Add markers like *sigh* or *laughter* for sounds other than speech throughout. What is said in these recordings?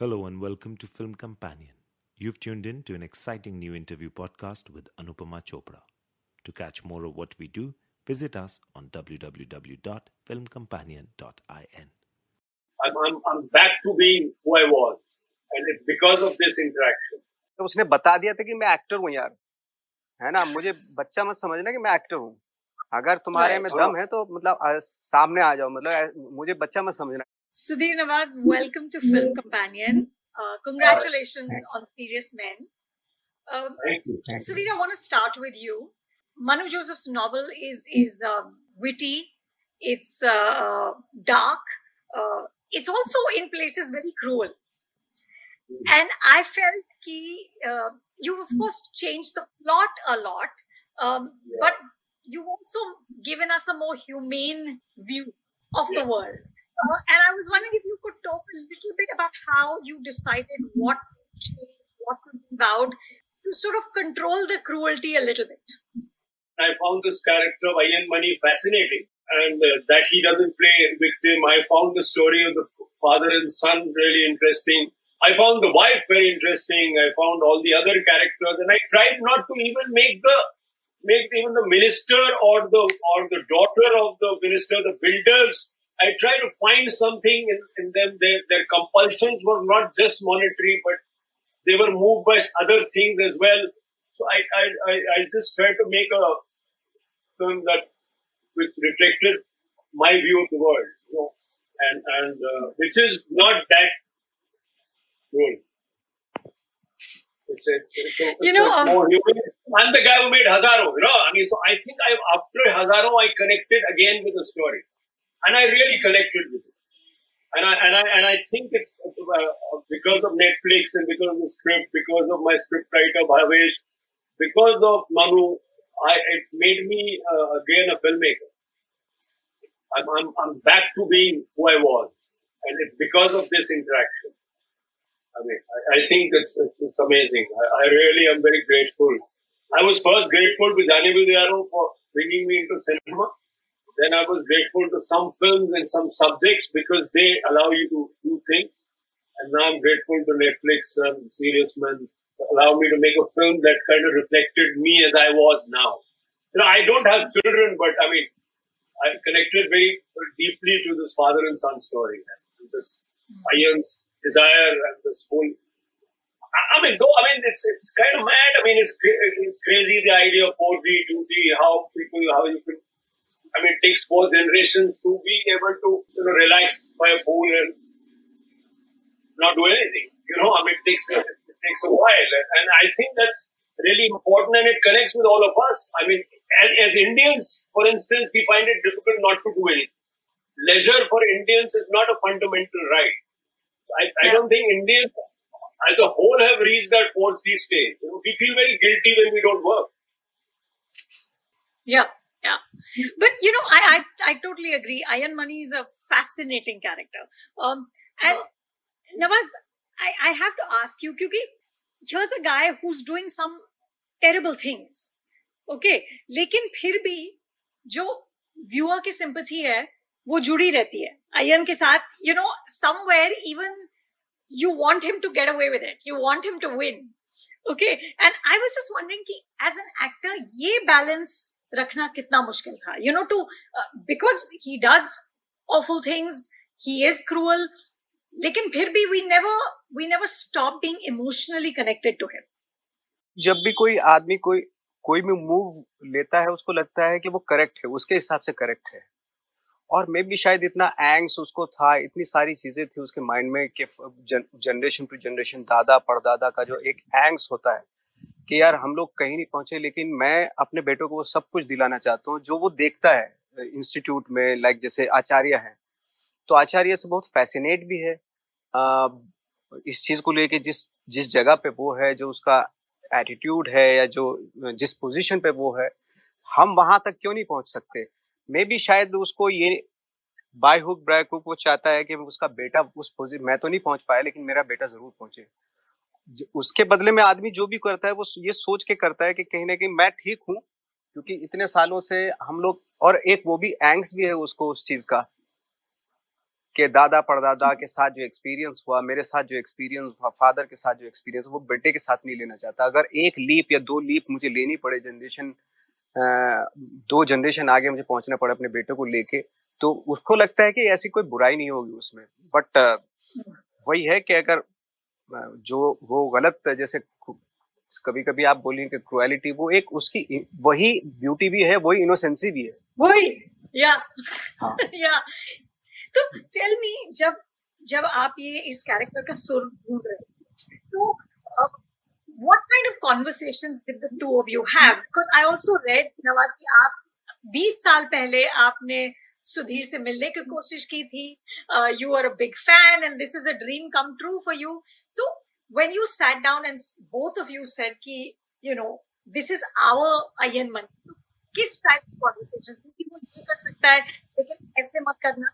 Hello and welcome to Film Companion. You've tuned in to an exciting new interview podcast with Anupama Chopra. To catch more of what we do, visit us on www.filmcompanion.in. I'm, I'm, I'm back to being who I was. And it's because of this interaction. तो उसने बता दिया था कि मैं actor हूँ यार है ना मुझे बच्चा मत समझना कि मैं एक्टर हूँ अगर तुम्हारे में दम है तो मतलब आ, सामने आ जाओ मतलब ऐ- मुझे बच्चा मत समझना Sudhir Nawaz, welcome to Film Companion. Uh, congratulations on Serious Men. Um, Thank you. Sudhir, I want to start with you. Manu Joseph's novel is is um, witty, it's uh, dark, uh, it's also in places very cruel. And I felt ki, uh, you've of course changed the plot a lot, um, but you've also given us a more humane view of the world. Uh, and I was wondering if you could talk a little bit about how you decided what changed, what to leave out to sort of control the cruelty a little bit. I found this character of Ayyan Mani fascinating and uh, that he doesn't play victim. I found the story of the father and son really interesting. I found the wife very interesting. I found all the other characters and I tried not to even make the make even the minister or the or the daughter of the minister, the builders. I tried to find something in, in them. Their, their compulsions were not just monetary, but they were moved by other things as well. So I, I, I, I just tried to make a film that which reflected my view of the world, you know, and and uh, which is not that cool. It's a, it's a, it's You know, a um, more human. I'm the guy who made Hazaro, you know. I mean, so I think I after Hazaro, I connected again with the story, and I really connected with it. And I and I and I think it's uh, because of Netflix and because of the script, because of my scriptwriter Bhavesh, because of Manu, I it made me uh, again a filmmaker. I'm, I'm I'm back to being who I was, and it's because of this interaction. I mean, I, I think it's it's, it's amazing. I, I really am very grateful. I was first grateful to Jaane Bhi Do Yaaro for bringing me into cinema. Then I was grateful to some films and some subjects because they allow you to do things. And now I'm grateful to Netflix and Serious Men to allow me to make a film that kind of reflected me as I was now. You know, I don't have children, but I mean, I connected very deeply to this father and son story. And this Ayyan's desire and this whole. I I mean, though, I mean, it's it's kind of mad. I mean, it's it's crazy the idea of 4D, 2D, how people, how you can. I mean, it takes four generations to be able to you know, relax by a pool and not do anything. You know, I mean, it takes a, it takes a while, and, I think that's really important, and it connects with all of us. I mean, as, as Indians, for instance, we find it difficult not to do anything. Leisure for Indians is not a fundamental right. I, I Yeah. don't think Indians as a whole have reached that 4D stage. You know, we feel very guilty when we don't work. Yeah, yeah. But you know i i, totally agree. Ayyan Mani is a fascinating character. Um and yeah. i i have to ask you because here's a guy who's doing some terrible things. Okay? Lekin phir bhi jo viewer ki sympathy hai wo judi rehti Ayyan ke saath you know somewhere even you want him to get away with it. You want him to win. Okay? And i was just wondering ki, as an actor ye balance रखना कितना मुश्किल था। Know to uh, because he does awful things he is cruel लेकिन फिर भी we never we never stop being emotionally connected to him जब भी कोई आदमी कोई कोई भी मूव लेता है उसको लगता है कि वो करेक्ट है उसके हिसाब से करेक्ट है। और मे भी शायद इतना एंग्स उसको था इतनी सारी चीज़ें थी उसके माइंड में कि जनरेशन टू जनरेशन दादा परदादा का जो एक एंग्स होता है कि यार हम लोग कहीं नहीं पहुँचे, लेकिन मैं अपने बेटों को वो सब कुछ दिलाना चाहता हूँ, जो वो देखता है इंस्टीट्यूट में लाइक जैसे आचार्य है। तो आचार्य से बहुत फैसिनेट भी है। इस चीज़ को लेके जिस जिस जगह पे वो है, जो उसका एटीट्यूड है या जो, जिस पोजीशन पे वो है, हम वहाँ तक क्यों नहीं पहुँच सकते? मे भी शायद उसको ये बाय हुक ब्राय हुक वो चाहता है कि उसका बेटा उस पोजिशन मैं तो नहीं पहुँच पाया, लेकिन मेरा बेटा ज़रूर पहुँचे। उसके बदले में आदमी जो भी करता है वो ये सोच के करता है कि कहीं ना कहीं मैं ठीक हूँ क्योंकि इतने सालों से हम लोग और एक वो भी एंग्स भी है उसको उस चीज़ का कि दादा परदादा के साथ जो एक्सपीरियंस हुआ मेरे साथ जो एक्सपीरियंस हुआ फादर के साथ जो एक्सपीरियंस वो बेटे के साथ नहीं लेना चाहता। अगर एक लीप या दो लीप मुझे लेनी पड़े जनरेशन दो जनरेशन आगे मुझे पहुँचना पड़े अपने बेटे को लेके तो उसको लगता है कि ऐसी कोई बुराई नहीं होगी उसमें। बट वही है कि अगर जो वो गलत जैसे कभी कभी आप बोलिए कि क्रुएलिटी वो एक उसकी वही ब्यूटी भी है वही इनोसेंसी भी है। वही या हाँ. *laughs* या। तो टेल मी जब जब आप ये इस कैरेक्टर का सुर ढूंढ रहे तो what kind of conversations did the two of you have? Because i also read नवाज़ कि आप 20 साल पहले आपने सुधीर से मिलने की कोशिश की थी। You are a big fan and this is a dream come true for you तो when you sat down and both of you said कि, you know, this is our अयन मन किस टाइप की कॉन्वर्सेशन थी वो ये कर सकता है, लेकिन ऐसे मत करना।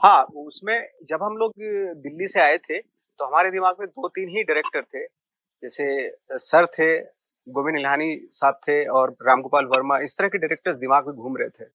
हाँ उसमें जब हम लोग दिल्ली से आए थे तो हमारे दिमाग में दो तीन ही डायरेक्टर थे। जैसे सर थे, गोविंद इल्हानी साहब थे और रामगोपाल वर्मा, इस तरह के डायरेक्टर्स दिमाग में घूम रहे थे।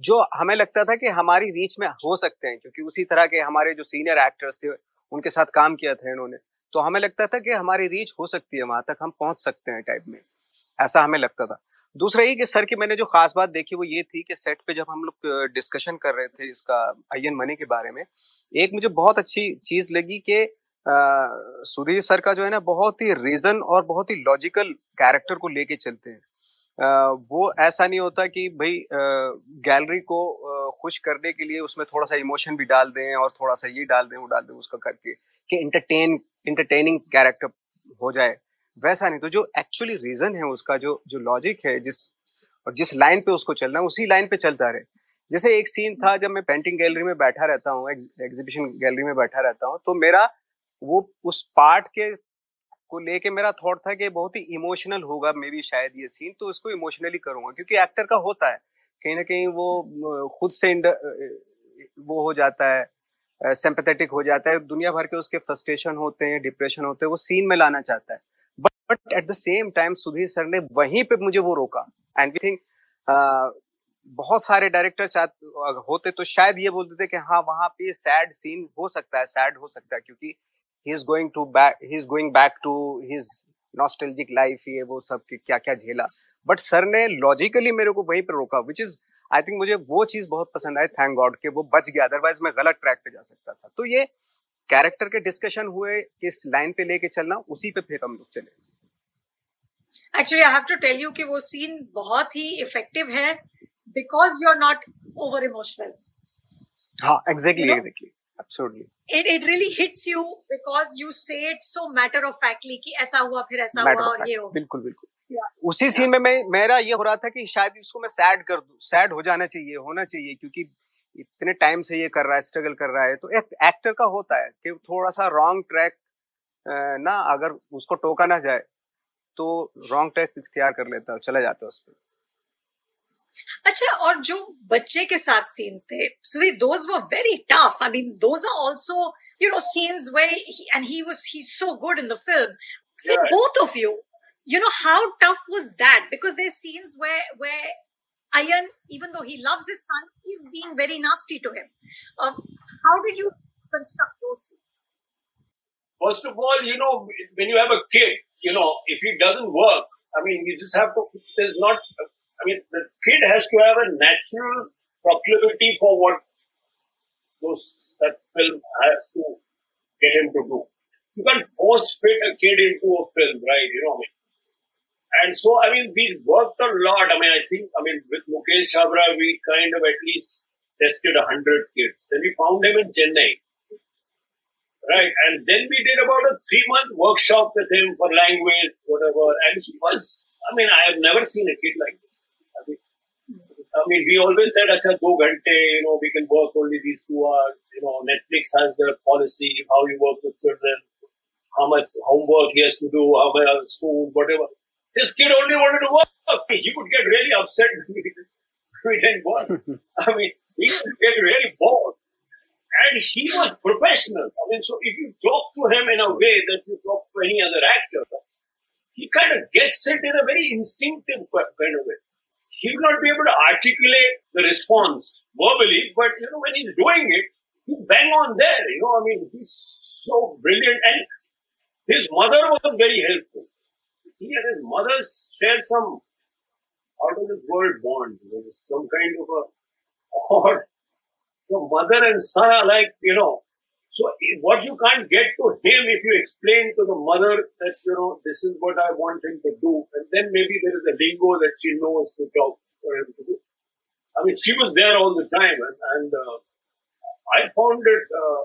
जो हमें लगता था कि हमारी रीच में हो सकते हैं, क्योंकि उसी तरह के हमारे जो सीनियर एक्टर्स थे, उनके साथ काम किया था इन्होंने तो हमें लगता था कि हमारी रीच हो सकती है वहाँ तक, हम पहुँच सकते हैं टाइप में। ऐसा हमें लगता था। दूसरा ये कि सर की मैंने जो खास बात देखी वो ये थी कि सेट पे जब हम लोग डिस्कशन कर रहे थे इसका अयन मनी के बारे में, एक मुझे बहुत अच्छी चीज़ लगी कि सुधीर सर का जो है ना, बहुत ही रीजन और बहुत ही लॉजिकल कैरेक्टर को लेके चलते हैं। वो ऐसा नहीं होता कि भाई गैलरी को खुश करने के लिए उसमें थोड़ा सा इमोशन भी डाल दें और थोड़ा सा ये डाल दें, वो डाल दें उसका करके कि इंटरटेन इंटरटेनिंग कैरेक्टर हो जाए। वैसा नहीं तो जो एक्चुअली रीजन है उसका, जो जो लॉजिक है, जिस, और जिस लाइन पे उसको चलना है, उसी लाइन पे चलता रहे। जैसे एक सीन था जब मैं पेंटिंग गैलरी में बैठा रहता हूँ एग्जीबिशन गैलरी में बैठा रहता हूँ तो मेरा वो उस पार्ट के को लेके मेरा थॉट था कि बहुत ही इमोशनल होगा मे बी शायद ये सीन तो उसको इमोशनली करूँगा, क्योंकि एक्टर का होता है। कहीं ना कहीं वो खुद से वो हो जाता है सिंपैथेटिक हो जाता है, दुनिया भर के उसके फ्रस्ट्रेशन होते हैं डिप्रेशन होते हैं, वो सीन में लाना चाहता है। But at the same time Sudhir sir ने वहीं पे मुझे वो रोका। एंड वी थिंक बहुत सारे डायरेक्टर होते तो शायद ये बोलते थे कि हाँ वहाँ पे सैड सीन हो सकता है सैड हो सकता है, क्योंकि going to back he is going back to his nostalgic life ये वो सब क्या क्या झेला। बट सर ने लॉजिकली मेरे को वहीं पर रोका विच इज़ आई थिंक मुझे वो चीज़ बहुत पसंद आई थैंक गॉड के वो बच गया अदरवाइज़ मैं गलत ट्रैक पे जा सकता था। तो ये कैरेक्टर के डिस्कशन हुए किस लाइन पे लेके चलना उसी पे फिर हम लोग चले। Actually I have to tell you कि वो सीन बहुत ही इफ़ेक्टिव है because you are not over emotional हाँ exactly exactly absolutely it it really hits you because you say it so matter of factly कि ऐसा हुआ फिर ऐसा हुआ और ये हो। बिल्कुल बिल्कुल। Yeah. उसी सीन में मैं मेरा ये हो रहा था कि शायद इसको मैं सैड कर दूँ सैड हो जाना चाहिए होना चाहिए क्योंकि इतने टाइम से ये कर रहा है स्ट्रगल कर रहा है तो एक एक्टर का होता है कि थोड़ा सा रॉन्ग ट्रैक ना अगर उसको टोका ना जाए तो रॉन्ग ट्रैक इख्तियार कर लेता है चला जाता है उस पर अच्छा और जो बच्चे के साथ सीन्स थे so those were very tough I mean those are also you know scenes where and he was he so good in the film for both of you you know how tough was that? Because there's scenes where where Ayyan even though he loves his son he's being very nasty to him. Um, how did you construct those scenes? First of all you know when you have a kid you know if he doesn't work i mean you just have to there's not I mean, the kid has to have a natural proclivity for what those that film has to get him to do. You can't force fit a kid into a film, right? You know I mean? And so, I mean, we worked a lot. I mean, I think, I mean, with Mukesh Chhabra, we kind of at least tested a hundred kids. Then we found him in Chennai. Right. And then we did about a three month workshop with him for language, whatever. And he was, I mean, I have never seen a kid like this I mean, we always said, acha, do ghante, you know, we can work only these two hours. You know, Netflix has their policy, how you work with children, how much homework he has to do, how much school, whatever. This kid only wanted to work. He would get really upset *laughs* when we didn't work. *laughs* I mean, he would get really bored. And he was professional. I mean, so if you talk to him in a way that you talk to any other actor, he kind of gets it in a very instinctive kind of way he will not be able to articulate the response verbally, but you know, when he's doing it, he bang on there. You know, I mean, he's so brilliant, and his mother was very helpful. He and his mother shared some out of this world bond. You know, some kind of a *laughs* odd. The mother and son are like, you know, so what you can't get to him if you explain to the mother that, you know, this is what I want him to do. And then maybe there is a lingo that she knows to talk for him to do. I mean, she was there all the time and, and uh, I found it, uh,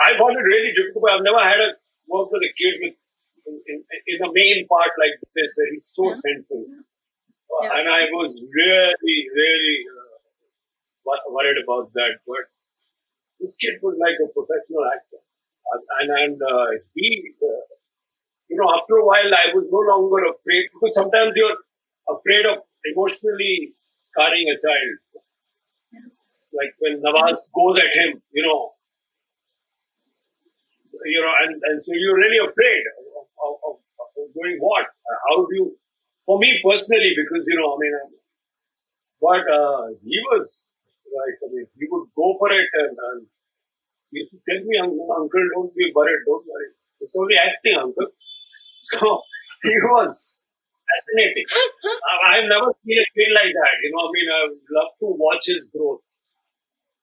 I found it really difficult. I've never had a work with a kid with, in, in, in a main part like this where he's so yeah. central. Uh, And I was really, really uh, worried about that. But this kid was like a professional actor. And, and uh, he, uh, you know, after a while, I was no longer afraid because sometimes you're afraid of emotionally scarring a child. Like when Nawaz goes at him, you know, you know, and, and so you're really afraid of, of, of, of doing what? How do you, for me personally, because, you know, I mean, but uh, he was Right. I mean, he would go for it and, and he used to tell me, Uncle, don't be worried, don't worry. It's only acting, Uncle. So *laughs* he was fascinating. I've never seen a kid like that. You know, I mean, I would love to watch his growth.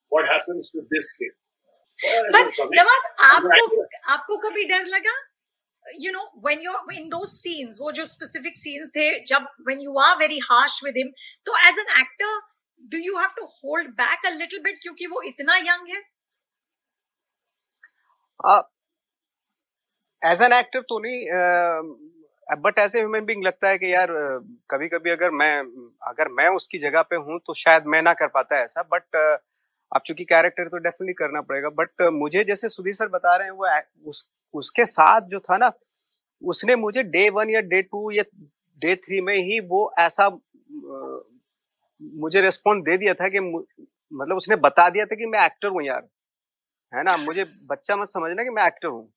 What happens to this kid? But Nawaz, आपको आपको कभी डर लगा you know when you're in those scenes वो जो specific scenes थे जब when you are very harsh with him तो as an actor do you have to hold back a little bit क्योंकि वो इतना young है? एज एन एक्टर तो नहीं but as a human being लगता है कि यार कभी कभी अगर मैं अगर मैं उसकी जगह पे हूँ तो शायद मैं ना कर पाता ऐसा बट अब चूँकि कैरेक्टर तो डेफिनेटली करना पड़ेगा बट मुझे जैसे सुधीर सर बता रहे हैं, वो उस, उसके साथ जो था ना, उसने मुझे डे वन या डे टू या डे थ्री में ही वो ऐसा मुझे रेस्पॉन्स दे दिया था कि मतलब उसने बता दिया था कि मैं एक्टर हूँ यार। है ना? मुझे बच्चा मत समझना कि मैं एक्टर हूँ।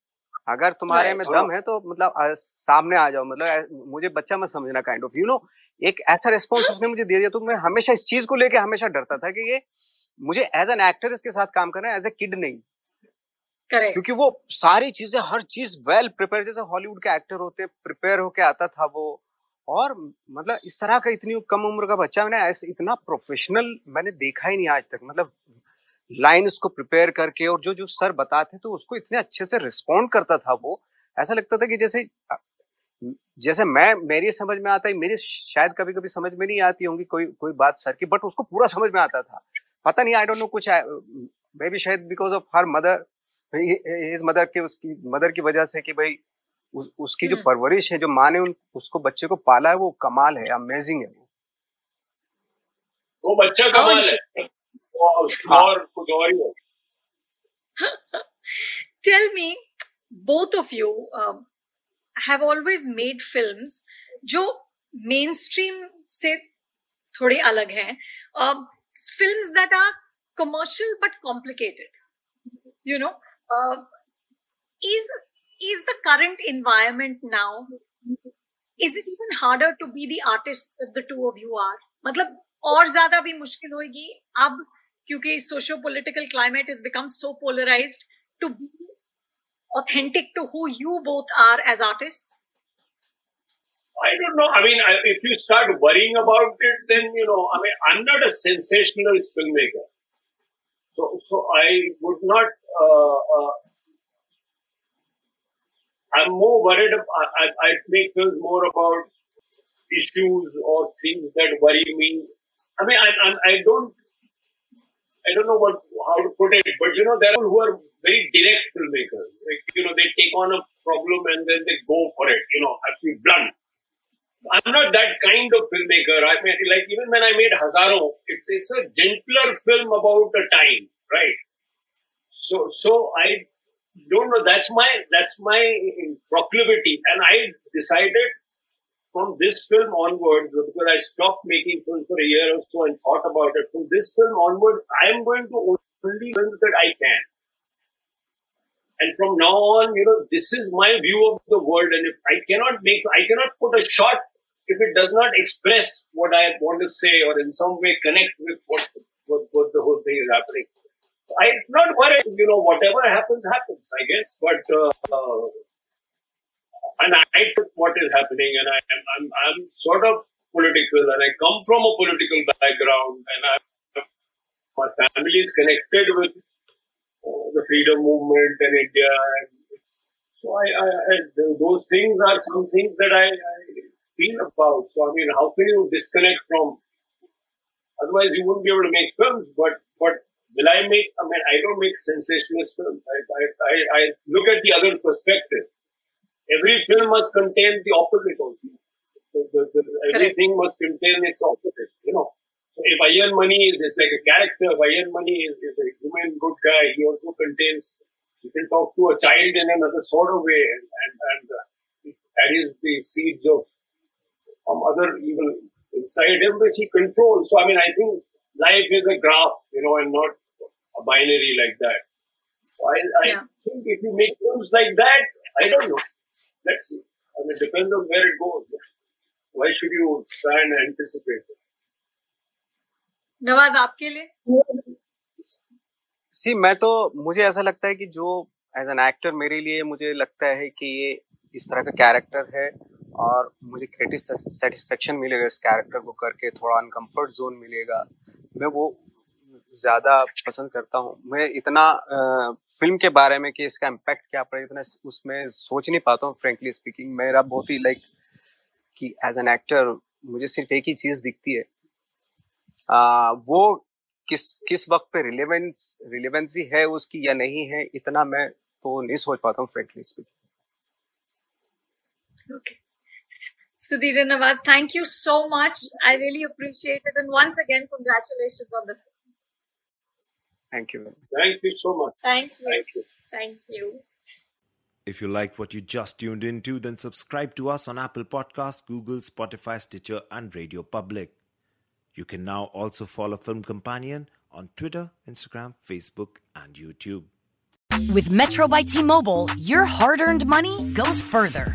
अगर तुम्हारे में दम है तो मतलब सामने आ जाओ। मतलब मुझे बच्चा मत समझना काइंड ऑफ़ यू नो एक ऐसा रिस्पॉन्स उसने मुझे दे दिया तो मैं हमेशा इस चीज़ को लेके हमेशा डरता था कि ये मुझे एज एन एक्टर इसके साथ काम करना है एज ए किड नहीं। Correct. क्योंकि वो सारी चीज़ें हर चीज़ वेल प्रिपेयर जैसे हॉलीवुड के एक्टर होते प्रिपेयर होके आता था वो। और मतलब इस तरह का इतनी कम उम्र का बच्चा मैंने ऐसे इतना प्रोफेशनल मैंने देखा ही नहीं आज तक। मतलब लाइन्स को प्रिपेयर करके और जो जो सर बताते तो उसको इतने अच्छे से रिस्पॉन्ड करता था वो। ऐसा लगता था कि जैसे जैसे मैं, मेरी समझ में आता है, मेरी शायद कभी कभी समझ में नहीं आती होंगी कोई कोई बात सर की बट उसको पूरा समझ में आता था। पता नहीं आई डोंट नो कुछ मे बी शायद because of her mother his mother के उसकी मदर की वजह से कि भाई उस, उसकी जो परवरिश है जो माँ ने उसको बच्चे को पाला है वो कमाल है अमेजिंग है वो। बच्चा कमाल है। और, हाँ. और कुछ और ही tell me both of you have always made films जो मेनस्ट्रीम से थोड़े अलग हैं। Films that are commercial but complicated you know is is is the current environment now is it even harder to be the artist that the two of you are मतलब और ज्यादा भी मुश्किल होगी अब क्योंकि socio political climate is become so polarised to be authentic to who you both are as artists? I don't know. I mean, if you start worrying about it, then you know. I mean, I'm not a sensationalist filmmaker, so so I would not. Uh, uh, I'm more worried. About, I, I make films more about issues or things that worry me. I mean, I I, I don't I don't know what how to put it, but you know, there are who are very direct filmmakers. Like, you know, they take on a problem and then they go for it, you know, actually blunt. I'm not that kind of filmmaker. I mean, like even when I made Hazaro, it's it's a gentler film about a time, right? So so I don't know. That's my that's my proclivity, and I decided from this film onwards, because I stopped making films for a year or so and thought about it. From this film onward, I am going to only films that I can. And from now on, you know, this is my view of the world. And if I cannot make, I cannot put a shot if it does not express what I want to say or in some way connect with what, what, what the whole thing is happening. I'm not worried, you know, whatever happens, happens, I guess. But, uh, and I took what is happening and I, am I'm, I'm sort of political and I come from a political background and I, my family is connected with uh, the freedom movement in India. And so I, I, I, those things are some things that I, I feel about. So I mean, how can you disconnect from? Otherwise, you wouldn't be able to make films. But but will I make? I mean, I don't make sensationalist films. I I, I, I look at the other perspective. Every film must contain the opposite also. The, the, the, everything must contain its opposite. You know. So if Ayyan Mani is like a character, if Ayyan Mani is, is a human good guy, he also contains. he can talk to a child in another sort of way, and and, and uh, carries the seeds of some other evil inside him which he controls. So, I mean, I think life is a graph, you know, and not a binary like that. So I, I yeah. think if you make films like that, I don't know. Let's see. I mean, it depends on where it goes. Why should you try and anticipate it? Nawaz आपके लिए सी मैं तो मुझे ऐसा लगता है कि जो एज एन एक्टर मेरे लिए मुझे लगता है कि ये इस तरह का कैरेक्टर है और मुझे क्रिएटिव सेटिस्फेक्शन मिलेगा इस कैरेक्टर को करके थोड़ा अनकंफर्ट जोन मिलेगा मैं वो ज़्यादा पसंद करता हूँ मैं इतना आ, फ़िल्म के बारे में कि इसका इम्पैक्ट क्या पड़ेगा इतना उसमें सोच नहीं पाता हूँ फ्रेंकली स्पीकिंग मेरा बहुत ही लाइक कि एज एन एक्टर मुझे सिर्फ़ एक ही चीज़ दिखती है आ, वो किस किस वक्त पे रिलेवेंस रिलेवेंसी है उसकी या नहीं है इतना मैं तो नहीं सोच पाता हूँ frankly speaking Okay. Sudhir Nawaz, thank you so much. I really appreciate it. And once again, congratulations on the film. Thank you. Thank you so much. Thank you. Thank you. Thank you. If you liked what you just tuned into, then subscribe to us on Apple Podcasts, Google, Spotify, Stitcher, and Radio Public. You can now also follow Film Companion on Twitter, Instagram, Facebook, and YouTube. With Metro by T Mobile, your hard earned money goes further